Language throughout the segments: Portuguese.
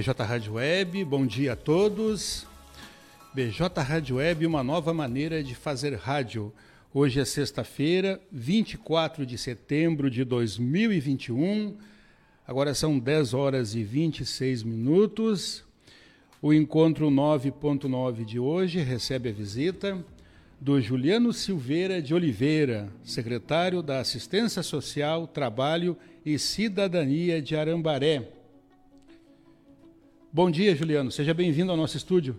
BJ Rádio Web, bom dia a todos. BJ Rádio Web, uma nova maneira de fazer rádio. Hoje é sexta-feira, 24 de setembro de 2021. Agora são 10 horas e 26 minutos. O encontro 9.9 de hoje recebe a visita do Juliano Silveira de Oliveira, secretário da Assistência Social, Trabalho e Cidadania de Arambaré. Bom dia, Juliano. Seja bem-vindo ao nosso estúdio.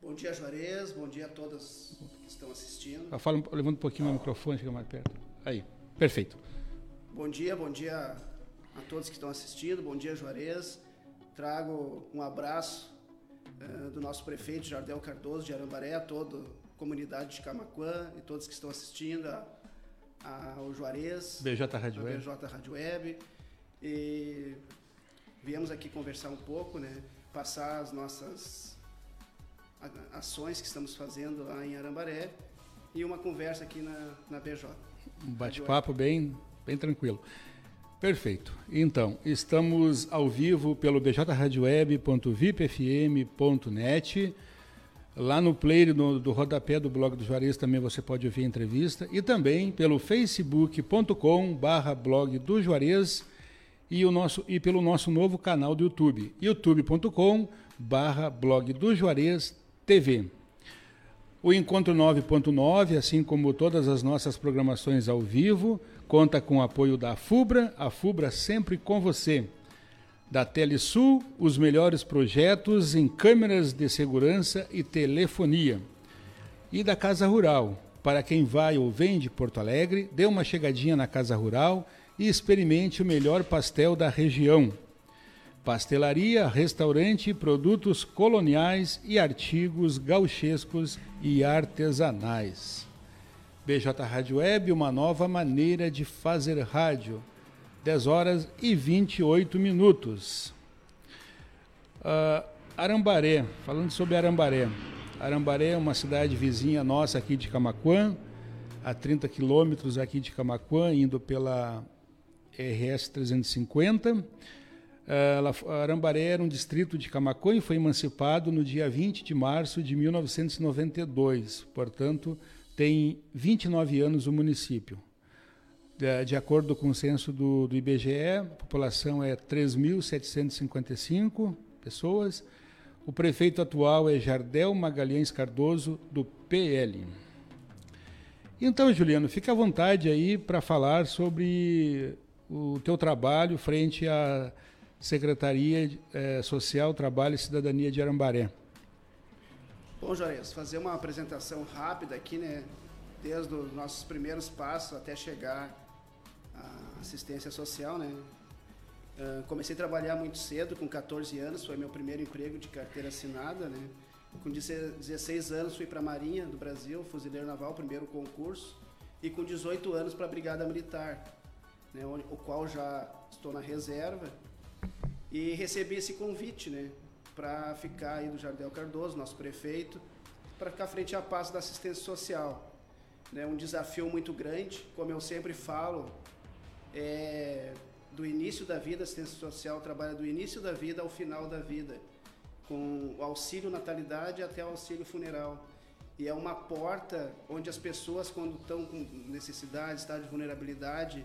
Bom dia, Juarez. Bom dia a todos que estão assistindo. Ah, fala, levanta um pouquinho o microfone, fica mais perto. Aí, perfeito. Bom dia, bom dia a todos que estão assistindo. Bom dia, Juarez. Trago um abraço uh, do nosso prefeito Jardel Cardoso de Arambaré, a toda a comunidade de Camacuã e todos que estão assistindo a, a, ao Juarez. BJ Rádio Web. BJ Rádio Web. E viemos aqui conversar um pouco, né? Passar as nossas ações que estamos fazendo lá em Arambaré e uma conversa aqui na, na BJ. Um bate-papo bem, bem tranquilo. Perfeito. Então, estamos ao vivo pelo bjradioweb.vipfm.net. Lá no player no, do rodapé do blog do Juarez também você pode ouvir a entrevista. E também pelo facebook.com barra blog do Juarez e, o nosso, e pelo nosso novo canal do YouTube, youtube.com barra blog do Juarez TV. O Encontro 9.9, assim como todas as nossas programações ao vivo, conta com o apoio da FUBRA, a FUBRA sempre com você. Da Telesul, os melhores projetos em câmeras de segurança e telefonia. E da Casa Rural, para quem vai ou vem de Porto Alegre, dê uma chegadinha na Casa Rural e experimente o melhor pastel da região. Pastelaria, restaurante, produtos coloniais e artigos gauchescos e artesanais. BJ Rádio Web, uma nova maneira de fazer rádio. 10 horas e 28 minutos. Uh, Arambaré, falando sobre Arambaré. Arambaré é uma cidade vizinha nossa aqui de Camaquã, a 30 quilômetros aqui de Camaquã, indo pela RS 350. Uh, Arambaré era um distrito de Camacuã e foi emancipado no dia 20 de março de 1992. Portanto, tem 29 anos o município. De, de acordo com o censo do, do IBGE, a população é 3.755 pessoas. O prefeito atual é Jardel Magalhães Cardoso, do PL. Então, Juliano, fique à vontade aí para falar sobre o teu trabalho frente à Secretaria é, Social, Trabalho e Cidadania de Arambaré. Bom, Juarez, fazer uma apresentação rápida aqui, né? Desde os nossos primeiros passos até chegar à assistência social, né? Uh, comecei a trabalhar muito cedo, com 14 anos, foi meu primeiro emprego de carteira assinada, né? Com 16 anos fui para a Marinha do Brasil, fuzileiro naval, primeiro concurso, e com 18 anos para a Brigada Militar né, o qual já estou na reserva, e recebi esse convite né, para ficar aí do Jardel Cardoso, nosso prefeito, para ficar frente à pasta da assistência social. Né, um desafio muito grande, como eu sempre falo, é, do início da vida, a assistência social trabalha do início da vida ao final da vida, com o auxílio natalidade até o auxílio funeral. E é uma porta onde as pessoas, quando estão com necessidade, estado de vulnerabilidade,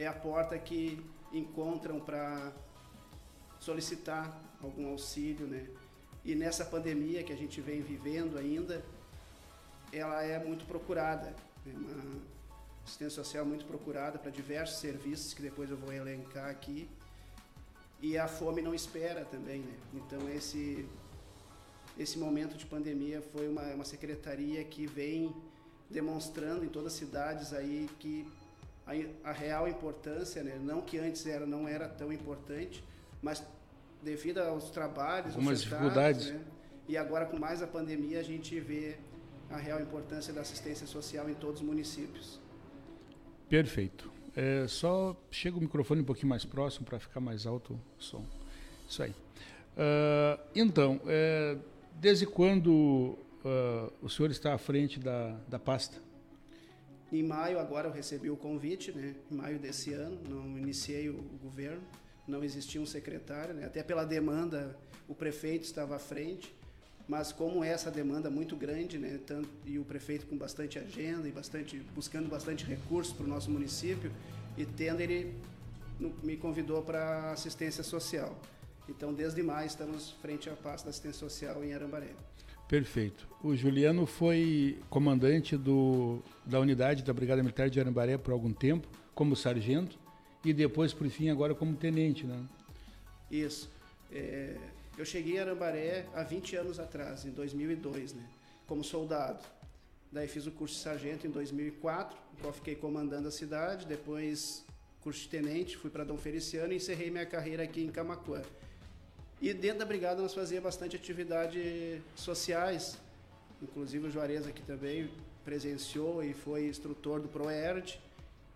é a porta que encontram para solicitar algum auxílio, né? E nessa pandemia que a gente vem vivendo ainda, ela é muito procurada, é uma assistência social muito procurada para diversos serviços que depois eu vou elencar aqui. E a fome não espera também, né? Então esse esse momento de pandemia foi uma, uma secretaria que vem demonstrando em todas as cidades aí que a, a real importância, né? não que antes era, não era tão importante, mas devido aos trabalhos, algumas dificuldades, né? e agora com mais a pandemia a gente vê a real importância da assistência social em todos os municípios. Perfeito. É, só chega o microfone um pouquinho mais próximo para ficar mais alto o som. Isso aí. Uh, então, é, desde quando uh, o senhor está à frente da, da pasta? Em maio, agora eu recebi o convite, né? Em maio desse ano, não iniciei o governo. não existia um secretário, né? até pela demanda o prefeito estava à frente, mas como essa demanda muito grande, né, tanto, e o prefeito com bastante agenda e bastante buscando bastante recursos para o nosso município e tendo ele me convidou para assistência social. Então, desde maio estamos frente à pasta da assistência social em Arambaré. Perfeito. O Juliano foi comandante do, da unidade da Brigada Militar de Arambaré por algum tempo, como sargento, e depois, por fim, agora como tenente, né? Isso. É, eu cheguei em Arambaré há 20 anos atrás, em 2002, né? Como soldado. Daí fiz o curso de sargento em 2004, no qual fiquei comandando a cidade, depois curso de tenente, fui para Dom Feliciano e encerrei minha carreira aqui em Camacuã. E dentro da brigada nós fazíamos bastante atividades sociais, inclusive o Juarez aqui também presenciou e foi instrutor do ProERD,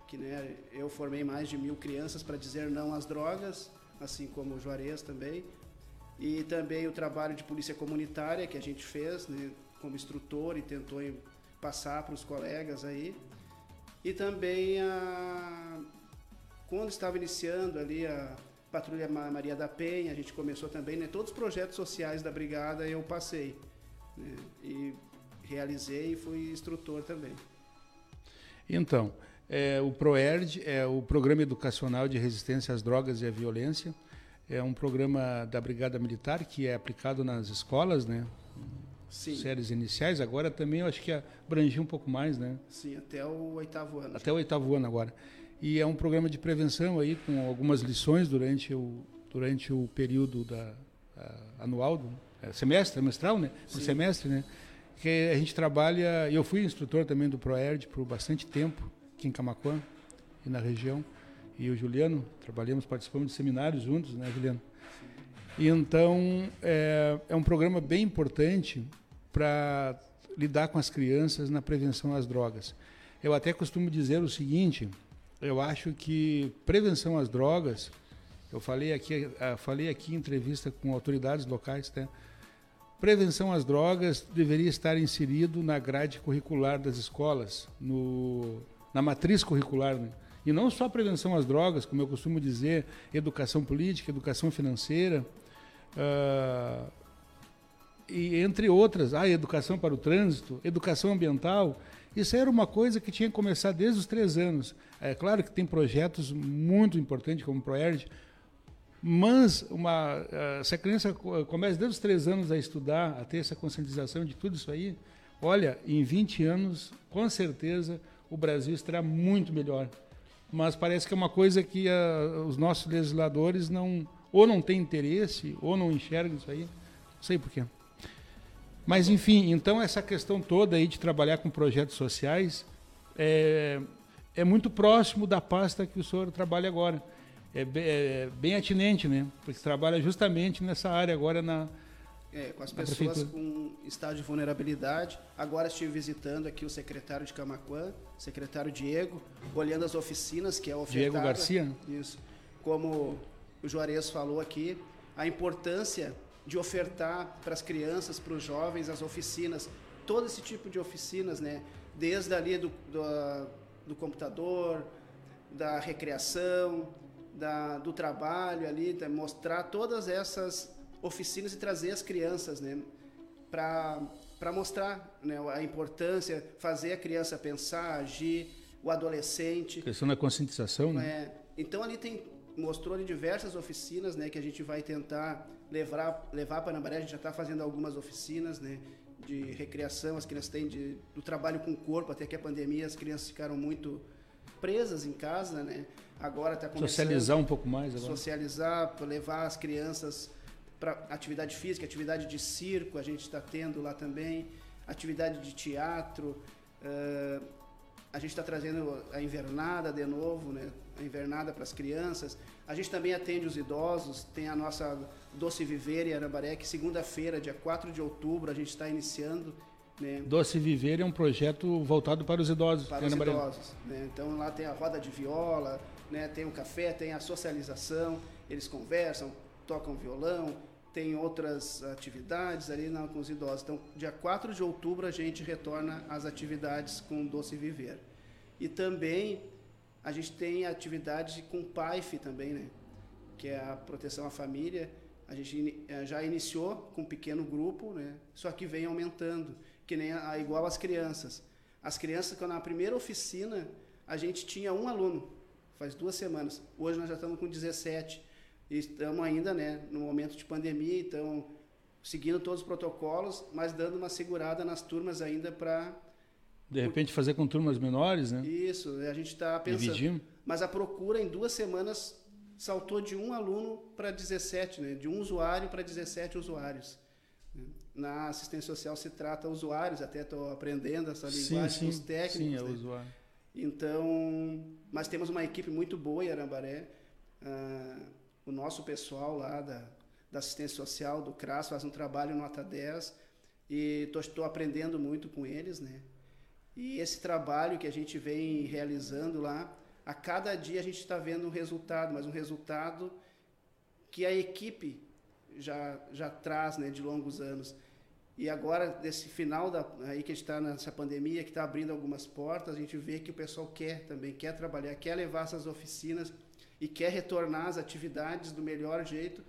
que né, eu formei mais de mil crianças para dizer não às drogas, assim como o Juarez também. E também o trabalho de polícia comunitária que a gente fez né, como instrutor e tentou passar para os colegas aí. E também a, quando estava iniciando ali a Patrulha Maria da Penha, a gente começou também, né? Todos os projetos sociais da brigada eu passei. Né? E realizei e fui instrutor também. Então, é, o PROERD é o Programa Educacional de Resistência às Drogas e à Violência. É um programa da Brigada Militar que é aplicado nas escolas, né? Sim. Séries iniciais. Agora também eu acho que abrangiu um pouco mais, né? Sim, até o oitavo ano. Até o oitavo ano agora e é um programa de prevenção aí com algumas lições durante o durante o período da anual do é, semestre semestral né? Por semestre né? Que a gente trabalha eu fui instrutor também do Proerd por bastante tempo aqui em Camacuã e na região. E o Juliano trabalhamos participamos de seminários juntos né Juliano? E então é, é um programa bem importante para lidar com as crianças na prevenção às drogas. Eu até costumo dizer o seguinte eu acho que prevenção às drogas, eu falei aqui, uh, falei aqui em entrevista com autoridades locais, né? prevenção às drogas deveria estar inserido na grade curricular das escolas, no, na matriz curricular. Né? E não só prevenção às drogas, como eu costumo dizer, educação política, educação financeira, uh, e entre outras, a ah, educação para o trânsito, educação ambiental. Isso era uma coisa que tinha que começar desde os três anos. É claro que tem projetos muito importantes como o ProERD, mas uma, eh, se a criança começa desde os três anos a estudar, a ter essa conscientização de tudo isso aí, olha, em 20 anos, com certeza, o Brasil estará muito melhor. Mas parece que é uma coisa que eh, os nossos legisladores não ou não têm interesse ou não enxergam isso aí. Não sei porquê. Mas, enfim, então essa questão toda aí de trabalhar com projetos sociais é, é muito próximo da pasta que o senhor trabalha agora. É, bem, é bem atinente, né? Porque trabalha justamente nessa área agora na, é, com as pessoas prefeitura. com estado de vulnerabilidade. Agora estive visitando aqui o secretário de Camacuã, secretário Diego, olhando as oficinas que é ofertada. Diego Garcia? Isso. Como o Juarez falou aqui, a importância de ofertar para as crianças, para os jovens, as oficinas, todo esse tipo de oficinas, né? Desde ali do, do, do computador, da recreação, da, do trabalho ali, de mostrar todas essas oficinas e trazer as crianças, né? Para mostrar né, a importância, fazer a criança pensar, agir, o adolescente. A questão da conscientização, né? É, então ali tem mostrou ali diversas oficinas, né, que a gente vai tentar levar levar para Nambaré. A gente já está fazendo algumas oficinas, né, de recreação. As crianças têm de, do trabalho com o corpo. Até que a pandemia as crianças ficaram muito presas em casa, né? Agora está começando socializar um pouco mais agora. Socializar, levar as crianças para atividade física, atividade de circo. A gente está tendo lá também atividade de teatro. Uh, a gente está trazendo a invernada de novo, né? A invernada para as crianças. A gente também atende os idosos, tem a nossa Doce Viver em Arambaré, que segunda-feira, dia 4 de outubro, a gente está iniciando. Né? Doce Viver é um projeto voltado para os idosos. Para os idosos. Né? Então lá tem a roda de viola, né? tem o café, tem a socialização, eles conversam, tocam violão, tem outras atividades ali não, com os idosos. Então, dia 4 de outubro, a gente retorna às atividades com Doce Viver. E também a gente tem atividade com PAIF também, né? que é a proteção à família. A gente eh, já iniciou com um pequeno grupo, né? Só que vem aumentando, que nem a, igual as crianças. As crianças, quando na primeira oficina, a gente tinha um aluno, faz duas semanas. Hoje nós já estamos com 17. E estamos ainda, né, no momento de pandemia, então seguindo todos os protocolos, mas dando uma segurada nas turmas ainda para de repente fazer com turmas menores, né? Isso, a gente está pensando. Dividir. Mas a procura em duas semanas saltou de um aluno para 17, né? De um usuário para 17 usuários. Na assistência social se trata usuários, até estou aprendendo essa linguagem sim, sim, os técnicos. Sim, é né? usuário. Então, mas temos uma equipe muito boa em Arambaré. Ah, o nosso pessoal lá da, da assistência social, do CRAS, faz um trabalho nota 10 e estou aprendendo muito com eles, né? E esse trabalho que a gente vem realizando lá, a cada dia a gente está vendo um resultado, mas um resultado que a equipe já, já traz né, de longos anos. E agora, desse final da, aí que está nessa pandemia, que está abrindo algumas portas, a gente vê que o pessoal quer também, quer trabalhar, quer levar essas oficinas e quer retornar às atividades do melhor jeito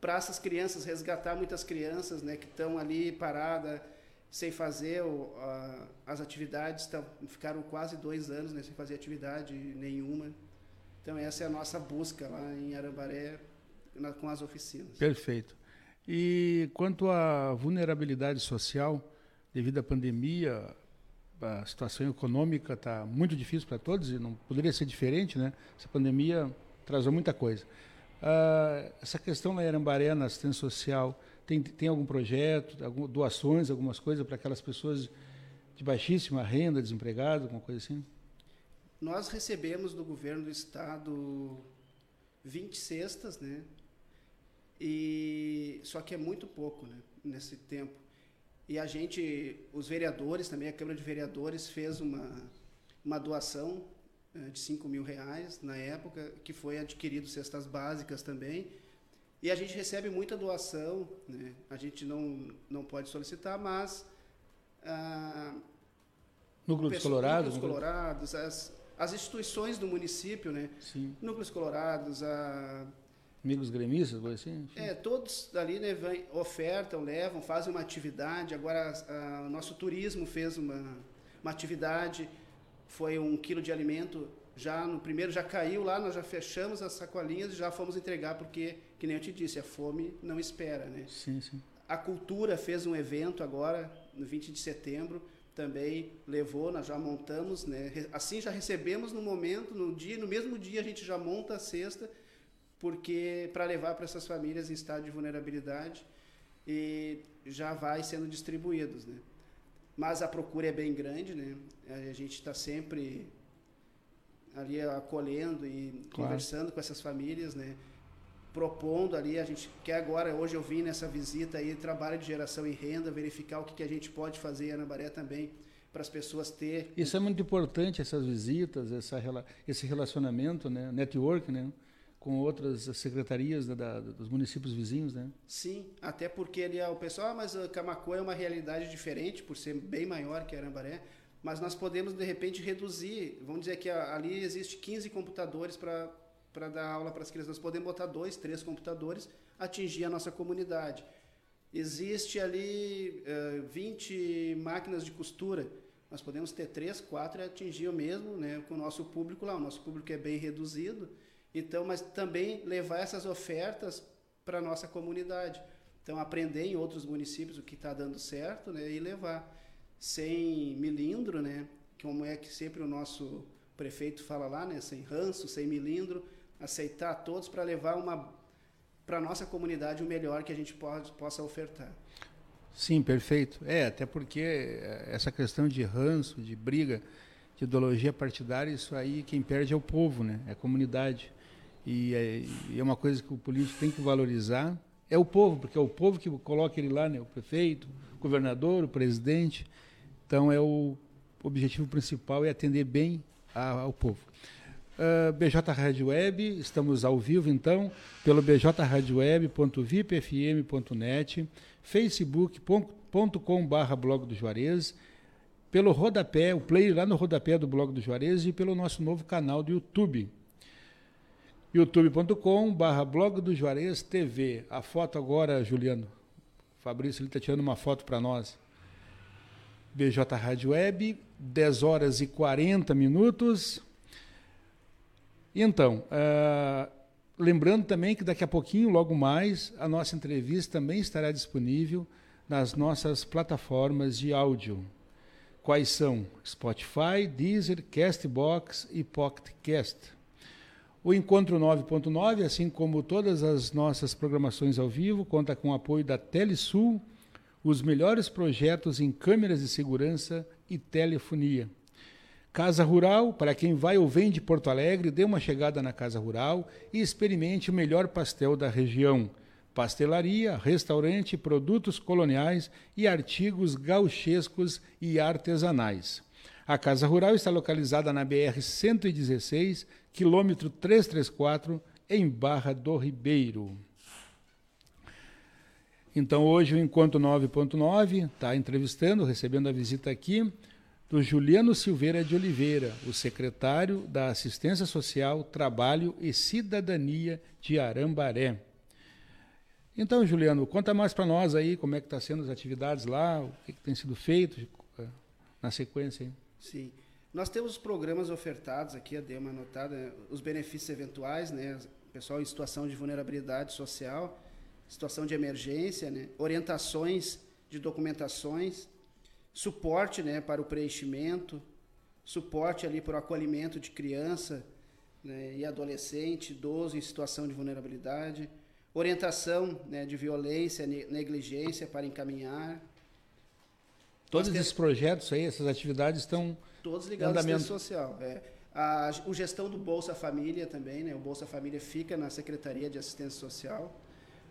para essas crianças, resgatar muitas crianças né, que estão ali paradas, sem fazer o, a, as atividades, tão, ficaram quase dois anos né, sem fazer atividade nenhuma. Então essa é a nossa busca lá em Arambaré na, com as oficinas. Perfeito. E quanto à vulnerabilidade social, devido à pandemia, a situação econômica está muito difícil para todos e não poderia ser diferente, né? Essa pandemia trazou muita coisa. Uh, essa questão na Arambaré, na assistência social, tem, tem algum projeto, algum, doações, algumas coisas para aquelas pessoas de baixíssima renda, desempregadas, alguma coisa assim? Nós recebemos do governo do estado 20 cestas, né? E só que é muito pouco, né, nesse tempo. E a gente, os vereadores também, a Câmara de Vereadores fez uma uma doação eh, de 5 mil reais na época, que foi adquirido cestas básicas também e a gente recebe muita doação, né? a gente não, não pode solicitar, mas. Ah, núcleos colorados? Núcleos colorados, as, as instituições do município, né? Sim. Núcleos colorados, a. Amigos gremistas, coisa assim? É, todos ali né, vem, ofertam, levam, fazem uma atividade. Agora, a, o nosso turismo fez uma, uma atividade, foi um quilo de alimento já no primeiro já caiu lá, nós já fechamos as sacolinhas e já fomos entregar, porque, que nem eu te disse, a fome não espera, né? Sim, sim. A Cultura fez um evento agora, no 20 de setembro, também levou, nós já montamos, né? Assim já recebemos no momento, no dia, no mesmo dia a gente já monta a cesta, porque para levar para essas famílias em estado de vulnerabilidade e já vai sendo distribuídos, né? Mas a procura é bem grande, né? A gente está sempre ali acolhendo e claro. conversando com essas famílias, né? Propondo ali, a gente quer agora, hoje eu vim nessa visita aí, trabalho de geração e renda, verificar o que, que a gente pode fazer em Anabaré também, para as pessoas ter... Isso é muito importante, essas visitas, essa, esse relacionamento, né, network, né, com outras secretarias da, da, dos municípios vizinhos, né? Sim, até porque ali o pessoal, ah, mas Camacuã é uma realidade diferente, por ser bem maior que Arambaré, mas nós podemos de repente reduzir, vamos dizer que ali existe 15 computadores para para dar aula para as crianças, nós podemos botar dois, três computadores, atingir a nossa comunidade. Existe ali uh, eh, 20 máquinas de costura, nós podemos ter três, quatro e atingir o mesmo, né, com o nosso público lá. O nosso público é bem reduzido, então, mas também levar essas ofertas para a nossa comunidade. Então, aprender em outros municípios o que está dando certo, né, e levar sem milindro, né? Como é que sempre o nosso prefeito fala lá, né? Sem ranço, sem milindro, aceitar todos para levar uma para nossa comunidade o melhor que a gente pode, possa ofertar. Sim, perfeito. É, até porque essa questão de ranço, de briga, de ideologia partidária, isso aí quem perde é o povo, né? É a comunidade. E é, e é uma coisa que o político tem que valorizar. É o povo, porque é o povo que coloca ele lá, né? O prefeito, o governador, o presidente. Então, é o objetivo principal é atender bem a, ao povo. Ah, BJ Rádio Web, estamos ao vivo então, pelo bjradioweb.vipfm.net, facebook.com.br blog do Juarez, pelo rodapé, o play lá no rodapé do blog do Juarez e pelo nosso novo canal do YouTube. youtube.com barra blog do Juarez TV. A foto agora, Juliano. Fabrício, ele está tirando uma foto para nós. BJ Rádio Web, 10 horas e 40 minutos. Então, uh, lembrando também que daqui a pouquinho, logo mais, a nossa entrevista também estará disponível nas nossas plataformas de áudio. Quais são? Spotify, Deezer, Castbox e PocketCast. O Encontro 9.9, assim como todas as nossas programações ao vivo, conta com o apoio da Telesul, os melhores projetos em câmeras de segurança e telefonia. Casa Rural, para quem vai ou vem de Porto Alegre, dê uma chegada na Casa Rural e experimente o melhor pastel da região. Pastelaria, restaurante, produtos coloniais e artigos gauchescos e artesanais. A Casa Rural está localizada na BR 116, quilômetro 334, em Barra do Ribeiro. Então hoje o Encontro 9.9 está entrevistando, recebendo a visita aqui do Juliano Silveira de Oliveira, o secretário da Assistência Social, Trabalho e Cidadania de Arambaré. Então, Juliano, conta mais para nós aí como é que está sendo as atividades lá, o que, que tem sido feito eh, na sequência. Aí. Sim. Nós temos programas ofertados aqui, a dei uma anotada, os benefícios eventuais, né? Pessoal em situação de vulnerabilidade social, situação de emergência, né? orientações de documentações, suporte né, para o preenchimento, suporte ali para o acolhimento de criança né, e adolescente, idoso em situação de vulnerabilidade, orientação né, de violência, negligência para encaminhar. Todos esses projetos aí, essas atividades estão todos ligados à assistência social. É. A, o gestão do Bolsa Família também, né? O Bolsa Família fica na Secretaria de Assistência Social.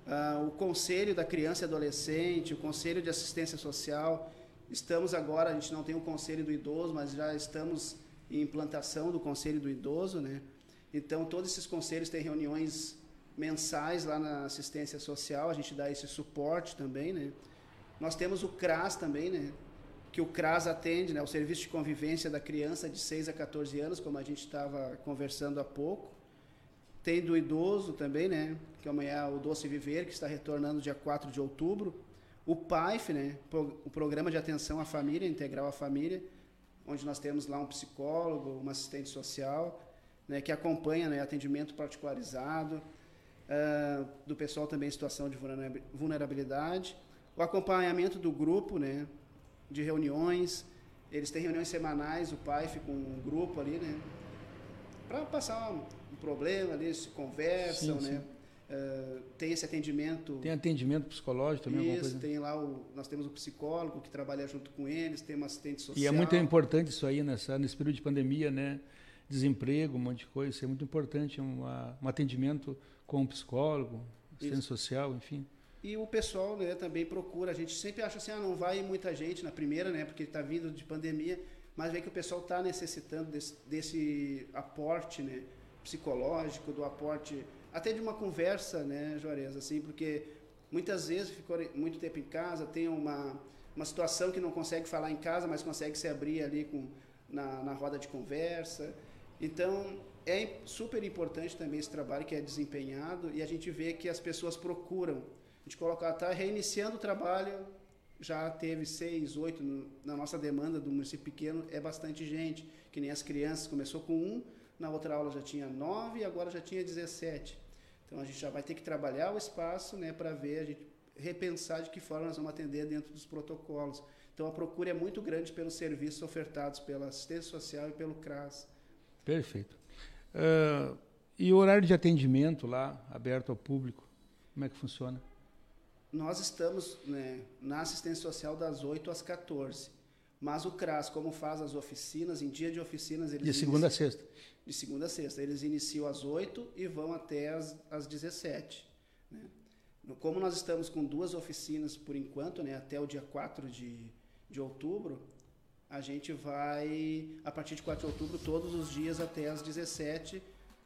Uh, o Conselho da Criança e Adolescente, o Conselho de Assistência Social. Estamos agora, a gente não tem o Conselho do Idoso, mas já estamos em implantação do Conselho do Idoso, né? Então, todos esses conselhos têm reuniões mensais lá na assistência social, a gente dá esse suporte também, né? Nós temos o CRAS também, né? Que o CRAS atende, né? O Serviço de Convivência da Criança de 6 a 14 anos, como a gente estava conversando há pouco. Tem do idoso também, né? Que amanhã é o Doce Viver, que está retornando dia 4 de outubro. O PAIF, né? O Programa de Atenção à Família, Integral à Família, onde nós temos lá um psicólogo, uma assistente social, né? Que acompanha né, atendimento particularizado, uh, do pessoal também em situação de vulnerabilidade. O acompanhamento do grupo, né? De reuniões. Eles têm reuniões semanais, o PAIF com um grupo ali, né? Para passar problema ali, se conversam, sim, né? Sim. Uh, tem esse atendimento. Tem atendimento psicológico também? Isso, tem lá o. Nós temos o psicólogo que trabalha junto com eles, tem uma assistente social. E é muito importante isso aí nessa, nesse período de pandemia, né? Desemprego, um monte de coisa. Isso é muito importante, uma, um atendimento com um psicólogo, assistente isso. social, enfim. E o pessoal né, também procura, a gente sempre acha assim, ah, não vai muita gente na primeira, né? Porque está vindo de pandemia, mas vê que o pessoal está necessitando desse, desse aporte, né? psicológico, do aporte, até de uma conversa, né, Juarez, assim, porque muitas vezes ficou muito tempo em casa, tem uma, uma situação que não consegue falar em casa, mas consegue se abrir ali com, na, na roda de conversa. Então, é super importante também esse trabalho que é desempenhado e a gente vê que as pessoas procuram. A gente coloca, está reiniciando o trabalho, já teve seis, oito, na nossa demanda do município pequeno, é bastante gente, que nem as crianças, começou com um, na outra aula já tinha 9 e agora já tinha 17. Então a gente já vai ter que trabalhar o espaço né, para ver, a gente repensar de que forma nós vamos atender dentro dos protocolos. Então a procura é muito grande pelos serviços ofertados pela assistência social e pelo CRAS. Perfeito. Uh, e o horário de atendimento lá, aberto ao público, como é que funciona? Nós estamos né, na assistência social das 8 às 14. Mas o CRAS, como faz as oficinas, em dia de oficinas... Eles de segunda iniciam, a sexta. De segunda a sexta. Eles iniciam às 8 e vão até às, às 17. Né? Como nós estamos com duas oficinas por enquanto, né, até o dia 4 de, de outubro, a gente vai, a partir de 4 de outubro, todos os dias até às 17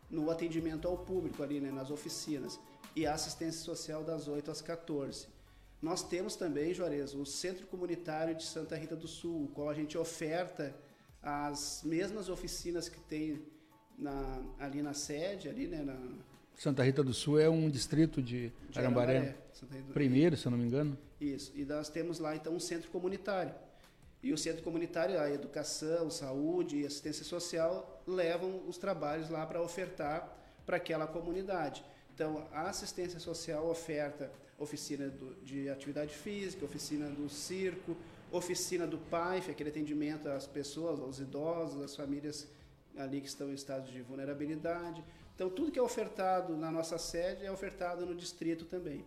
no atendimento ao público ali, né, nas oficinas. E a assistência social das 8 às 14. Nós temos também, Juarez, o Centro Comunitário de Santa Rita do Sul, o qual a gente oferta as mesmas oficinas que tem na, ali na sede, ali, né? Na, Santa Rita do Sul é um distrito de, de Arambaré. Arambaré Primeiro, se eu não me engano. Isso. E nós temos lá, então, um centro comunitário. E o centro comunitário, a educação, saúde e assistência social levam os trabalhos lá para ofertar para aquela comunidade. Então, a assistência social oferta oficina do, de atividade física, oficina do circo, oficina do PAIF, aquele atendimento às pessoas, aos idosos, às famílias ali que estão em estado de vulnerabilidade. Então, tudo que é ofertado na nossa sede é ofertado no distrito também.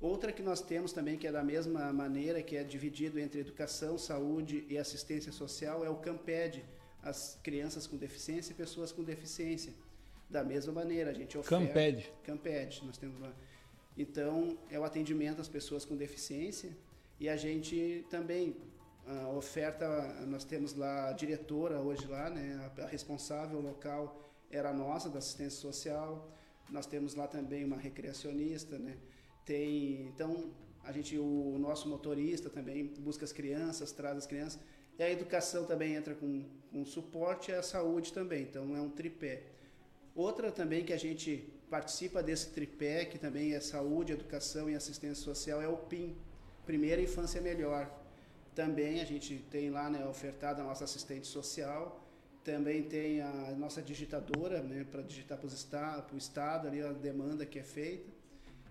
Outra que nós temos também, que é da mesma maneira, que é dividido entre educação, saúde e assistência social, é o CAMPED, as crianças com deficiência e pessoas com deficiência. Da mesma maneira, a gente oferta... CAMPED. CAMPED, nós temos lá. Então, é o atendimento às pessoas com deficiência e a gente também a oferta, nós temos lá a diretora hoje lá, né, a, responsável local era nossa da assistência social. Nós temos lá também uma recreacionista, né? Tem, então a gente o nosso motorista também busca as crianças, traz as crianças. E a educação também entra com, com suporte e a saúde também. Então é um tripé. Outra também que a gente participa desse tripé, que também é saúde, educação e assistência social, é o PIM, Primeira Infância Melhor. Também a gente tem lá né, ofertado a nossa assistente social, também tem a nossa digitadora né, para digitar para o Estado ali a demanda que é feita.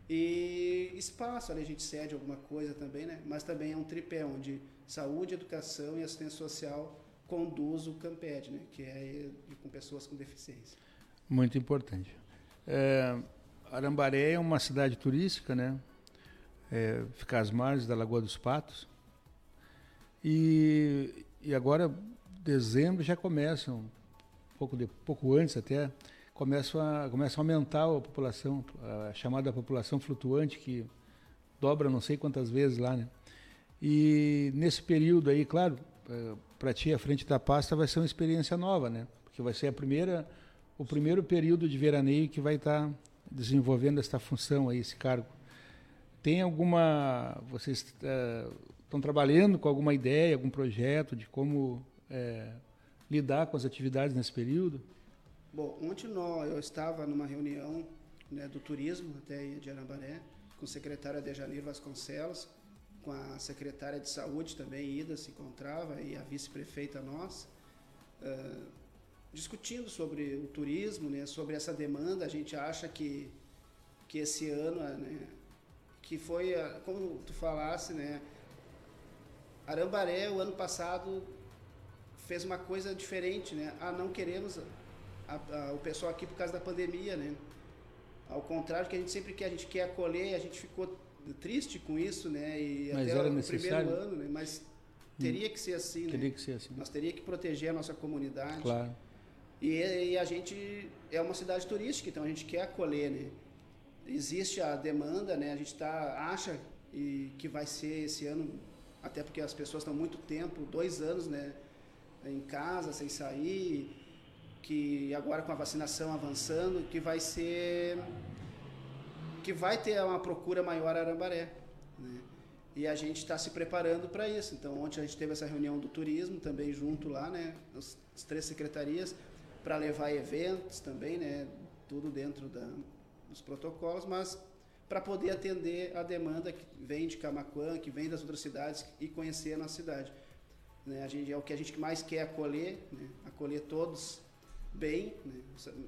E espaço, ali a gente cede alguma coisa também, né? mas também é um tripé onde saúde, educação e assistência social conduz o Camped, né? que é com pessoas com deficiência. Muito importante. É, Arambaré é uma cidade turística, né? É, fica às margens da Lagoa dos Patos. E, e agora, dezembro, já começam, pouco, de, pouco antes até, começam a, começam a aumentar a população, a chamada população flutuante, que dobra não sei quantas vezes lá, né? E nesse período aí, claro, é, para ti a frente da pasta vai ser uma experiência nova, né? Porque vai ser a primeira, o primeiro período de veraneio que vai estar tá desenvolvendo esta função aí, esse cargo. Tem alguma, vocês estão trabalhando com alguma ideia, algum projeto de como é, lidar com as atividades nesse período? Bom, ontem nós, eu estava numa reunião né, do turismo, até de Arambaré, com o secretário Dejanir Vasconcelos, com a secretária de saúde também, Ida, se encontrava, e a vice-prefeita nossa, uh, discutindo sobre o turismo, né, sobre essa demanda. A gente acha que, que esse ano, né, que foi, como tu falasse, né, Arambaré, o ano passado, fez uma coisa diferente, né? Ah, não queremos a, a, o pessoal aqui por causa da pandemia, né? Ao contrário que a gente sempre quer, a gente quer acolher, a gente ficou triste com isso, né? E Mas até o primeiro ano, né? Mas teria hum. que ser assim, teria né? que ser assim. Nós teria que proteger a nossa comunidade. Claro. E, e, a gente é uma cidade turística, então a gente quer acolher, né? Existe a demanda, né? A gente tá acha e que vai ser esse ano, até porque as pessoas estão muito tempo, dois anos, né? Em casa, sem sair que agora com a vacinação avançando, que vai ser que vai ter uma procura maior a Arambaré. Né? E a gente está se preparando para isso. Então, ontem a gente teve essa reunião do turismo também junto lá, né? As, as três secretarias, para levar eventos também, né? Tudo dentro da, dos protocolos, mas para poder atender a demanda que vem de Camacuã, que vem das outras cidades e conhecer a nossa cidade. Né? A gente, é o que a gente mais quer acolher, né? acolher todos bem, né,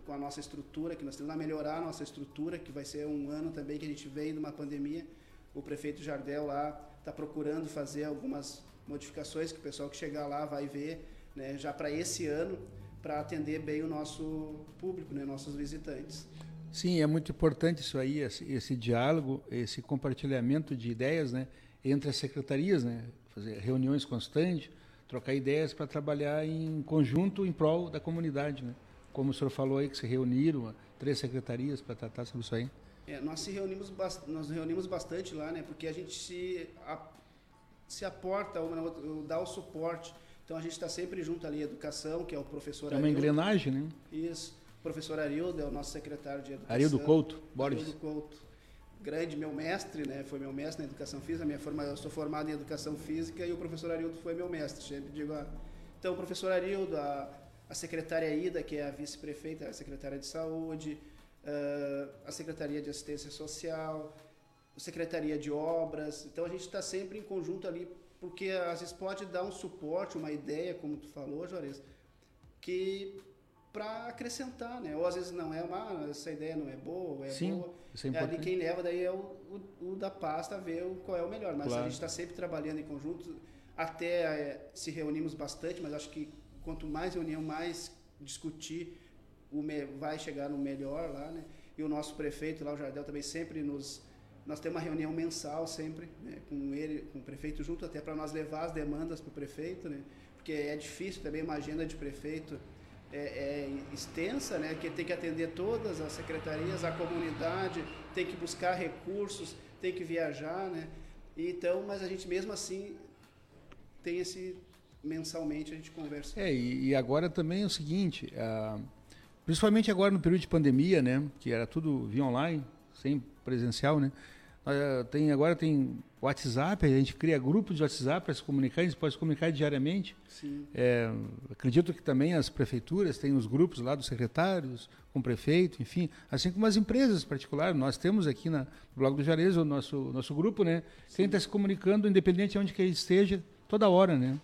com a nossa estrutura, que nós temos a melhorar a nossa estrutura, que vai ser um ano também que a gente veio de uma pandemia. O prefeito Jardel lá está procurando fazer algumas modificações que o pessoal que chegar lá vai ver, né, já para esse ano, para atender bem o nosso público, né, nossos visitantes. Sim, é muito importante isso aí, esse, esse diálogo, esse compartilhamento de ideias, né, entre as secretarias, né, fazer reuniões constantes, trocar ideias para trabalhar em conjunto em prol da comunidade, né? Como o senhor falou aí que se reuniram três secretarias para tratar sobre isso aí. É, nós se reunimos nós reunimos bastante lá, né? Porque a gente se a, se aporta uma outra, dá o suporte. Então a gente está sempre junto ali, educação, que é o professor. É uma engrenagem, né? Isso. O professor Arildo é o nosso secretário de educação. Arildo Couto, Boris. Arildo Couto grande, meu mestre, né? Foi meu mestre na educação física. Minha forma, eu sou formado em educação física e o professor Arildo foi meu mestre. Sempre digo, ah, então, professor Arildo, a, a secretária Ida, que é a vice-prefeita, a secretária de saúde, uh, a secretaria de assistência social, a secretaria de obras. Então a gente está sempre em conjunto ali, porque às vezes pode dar um suporte, uma ideia, como tu falou, Juarez, que para acrescentar, né? Ou às vezes não é uma, ah, essa ideia não é boa, é Sim, boa. Isso é, é ali quem leva daí é o, o, o da pasta ver o, qual é o melhor. Mas Claro. a gente está sempre trabalhando em conjunto, até é, se reunimos bastante, mas acho que quanto mais reunião, mais discutir, o me, vai chegar no melhor lá, né? E o nosso prefeito lá, o Jardel, também sempre nos... Nós temos uma reunião mensal sempre, né, com ele, com o prefeito junto, até para nós levar as demandas para o prefeito, né? Porque é difícil também uma agenda de prefeito é, é extensa, né? Que tem que atender todas as secretarias, a comunidade, tem que buscar recursos, tem que viajar, né? Então, mas a gente mesmo assim tem esse mensalmente a gente conversa. É, e, e agora também é o seguinte, principalmente agora no período de pandemia, né, que era tudo via online, sem presencial, né, tem, agora tem WhatsApp, a gente cria grupos de WhatsApp para se comunicar, a gente pode se comunicar diariamente. É, acredito que também as prefeituras têm os grupos lá dos secretários, com o prefeito, enfim, assim como as empresas particulares. Nós temos aqui na, no Blog do Jarez o nosso, nosso grupo, né? Quem está se comunicando, independente de onde que ele esteja, toda hora, né?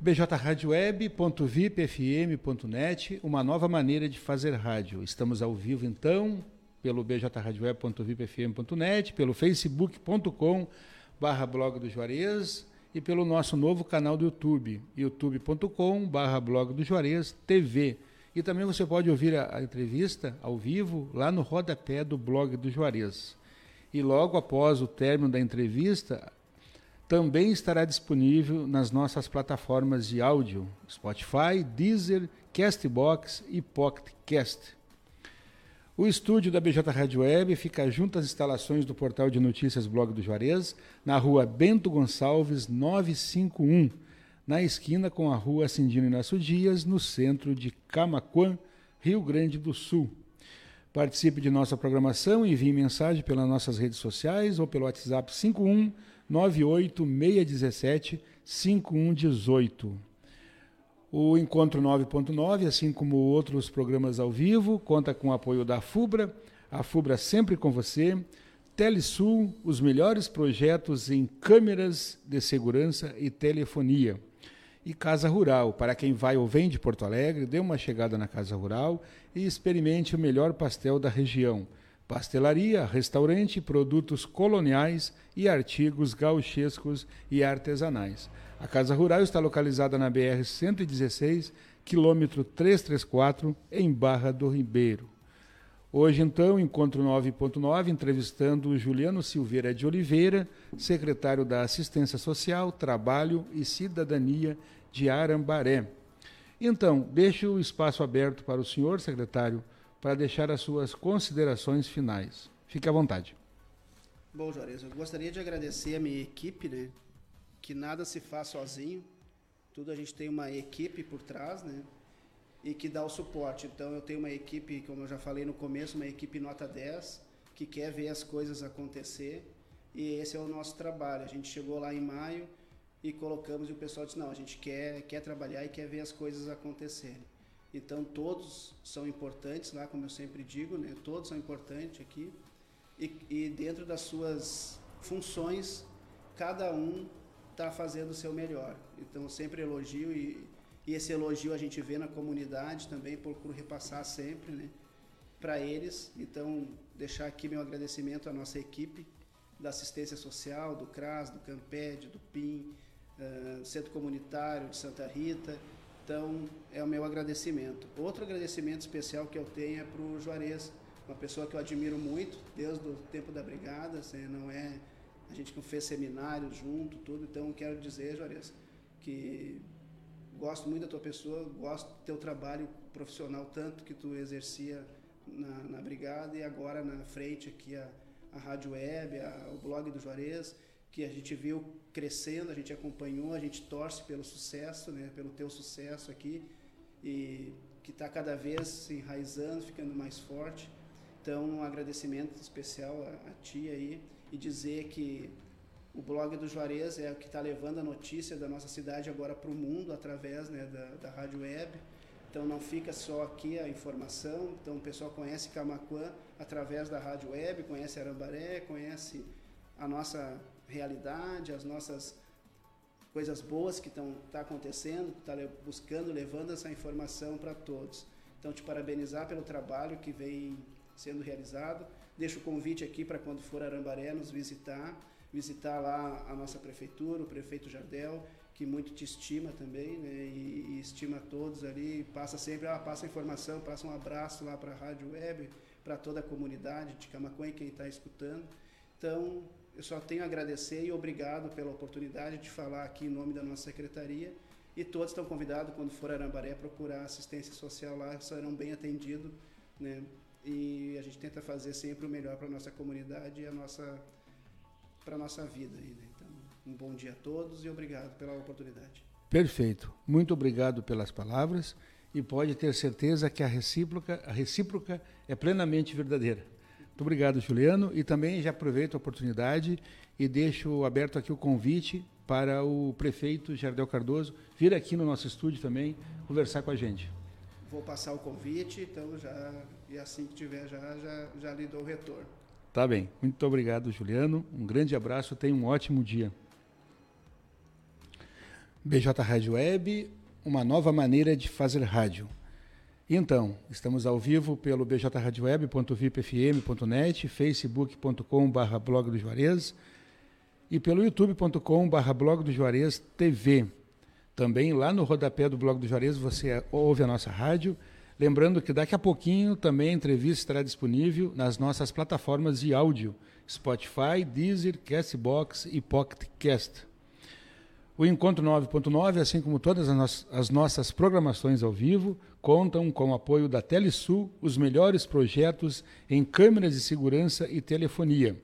bjradioweb.vipfm.net, uma nova maneira de fazer rádio. Estamos ao vivo, então, pelo bjradioweb.vipfm.net, pelo facebook.com barra blog do Juarez e pelo nosso novo canal do YouTube, youtube.com barra blog do Juarez TV. E também você pode ouvir a, a entrevista ao vivo lá no rodapé do blog do Juarez. E logo após o término da entrevista, também estará disponível nas nossas plataformas de áudio, Spotify, Deezer, Castbox e PocketCast. O estúdio da BJ Rádio Web fica junto às instalações do portal de notícias Blog do Juarez, na rua Bento Gonçalves 951, na esquina com a rua Cindino Inácio Dias, no centro de Camaquã, Rio Grande do Sul. Participe de nossa programação e envie mensagem pelas nossas redes sociais ou pelo WhatsApp 51 98617 5118. O Encontro 9.9, assim como outros programas ao vivo, conta com o apoio da FUBRA, a FUBRA sempre com você, Telesul, os melhores projetos em câmeras de segurança e telefonia. E Casa Rural, para quem vai ou vem de Porto Alegre, dê uma chegada na Casa Rural e experimente o melhor pastel da região. Pastelaria, restaurante, produtos coloniais e artigos gauchescos e artesanais. A Casa Rural está localizada na BR 116, quilômetro 334, em Barra do Ribeiro. Hoje, então, encontro 9.9, entrevistando Juliano Silveira de Oliveira, secretário da Assistência Social, Trabalho e Cidadania de Arambaré. Então, deixo o espaço aberto para o senhor, secretário, para deixar as suas considerações finais. Fique à vontade. Bom, Juarez, eu gostaria de agradecer a minha equipe, né? Que nada se faz sozinho. Tudo a gente tem uma equipe por trás, né? E que dá o suporte. Então, eu tenho uma equipe, como eu já falei no começo, uma equipe nota 10, que quer ver as coisas acontecer. E esse é o nosso trabalho. A gente chegou lá em maio e colocamos e o pessoal disse, não, a gente quer, quer trabalhar e quer ver as coisas acontecerem. Então, todos são importantes lá, como eu sempre digo, né? Todos são importantes aqui. E, e dentro das suas funções, cada um está fazendo o seu melhor. Então, sempre elogio e, e esse elogio a gente vê na comunidade também, procuro repassar sempre, né? Para eles. Então, deixar aqui meu agradecimento à nossa equipe da assistência social, do CRAS, do Camped, do PIN, uh, Centro Comunitário de Santa Rita. Então, é o meu agradecimento. Outro agradecimento especial que eu tenho é para o Juarez, uma pessoa que eu admiro muito, desde o tempo da brigada, assim, não é a gente que fez seminários junto, tudo, então quero dizer, Juarez, que gosto muito da tua pessoa, gosto do teu trabalho profissional, tanto que tu exercia na, na brigada e agora na frente aqui a, a Rádio Web, a, o blog do Juarez, que a gente viu crescendo, a gente acompanhou, a gente torce pelo sucesso, né, pelo teu sucesso aqui e que está cada vez se enraizando, ficando mais forte. Então, um agradecimento especial a, a ti aí e dizer que o blog do Juarez é o que está levando a notícia da nossa cidade agora para o mundo através né, da, da rádio web. Então não fica só aqui a informação, então o pessoal conhece Camacuã através da rádio web, conhece Arambaré, conhece a nossa realidade, as nossas coisas boas que estão tá acontecendo, está buscando, levando essa informação para todos. Então te parabenizar pelo trabalho que vem sendo realizado. Deixo o convite aqui para quando for Arambaré nos visitar, visitar lá a nossa prefeitura, o prefeito Jardel, que muito te estima também, né? E, e estima todos ali, passa sempre, ah, passa informação, passa um abraço lá para a rádio web, para toda a comunidade de Camacuã e quem está escutando. Então, eu só tenho a agradecer e obrigado pela oportunidade de falar aqui em nome da nossa secretaria. E todos estão convidados, quando for a Arambaré, procurar assistência social lá, serão bem atendidos. Né? E a gente tenta fazer sempre o melhor para nossa comunidade e a nossa, para nossa vida. Aí, né? Um bom dia a todos e obrigado pela oportunidade. Perfeito. Muito obrigado pelas palavras e pode ter certeza que a recíproca, a recíproca é plenamente verdadeira. Muito obrigado, Juliano, e também já aproveito a oportunidade e deixo aberto aqui o convite para o prefeito Jardel Cardoso vir aqui no nosso estúdio também conversar com a gente. Vou passar o convite, então já e assim que tiver já já, já lhe dou o retorno. Tá bem. Muito obrigado, Juliano. Um grande abraço, tenha um ótimo dia. BJ Rádio Web, uma nova maneira de fazer rádio. Então, estamos ao vivo pelo bjradioweb.vipfm.net, facebook.com.br blog do Juarez e pelo youtube.com.br blog do Juarez TV. Também lá no rodapé do blog do Juarez você ouve a nossa rádio. Lembrando que daqui a pouquinho também a entrevista estará disponível nas nossas plataformas de áudio, Spotify, Deezer, Castbox e Pocket Cast. O Encontro 9.9, assim como todas as, nossas programações ao vivo, contam com o apoio da Telesul, os melhores projetos em câmeras de segurança e telefonia.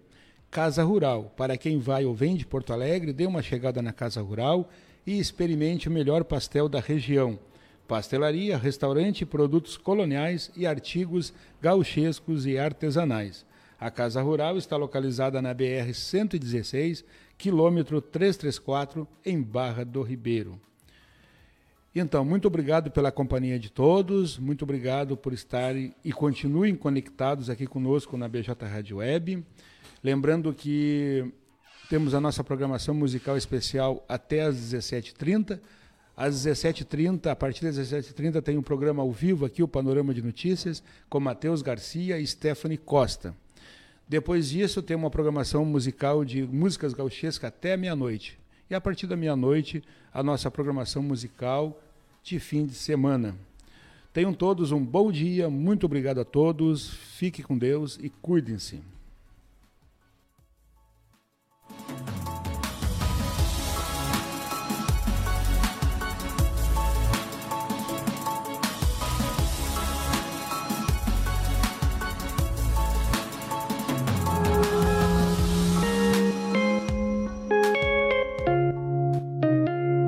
Casa Rural, para quem vai ou vem de Porto Alegre, dê uma chegada na Casa Rural e experimente o melhor pastel da região. Pastelaria, restaurante, produtos coloniais e artigos gauchescos e artesanais. A Casa Rural está localizada na BR 116, quilômetro 334, em Barra do Ribeiro. Então, muito obrigado pela companhia de todos, muito obrigado por estarem e continuem conectados aqui conosco na BJ Rádio Web. Lembrando que temos a nossa programação musical especial até às 17h30. Às 17h30, a partir das 17h30, tem um programa ao vivo aqui, o Panorama de Notícias, com Matheus Garcia e Stephanie Costa. Depois disso, tem uma programação musical de músicas gauchescas até meia-noite. E a partir da meia-noite, a nossa programação musical de fim de semana. Tenham todos um bom dia, muito obrigado a todos, fique com Deus e cuidem-se.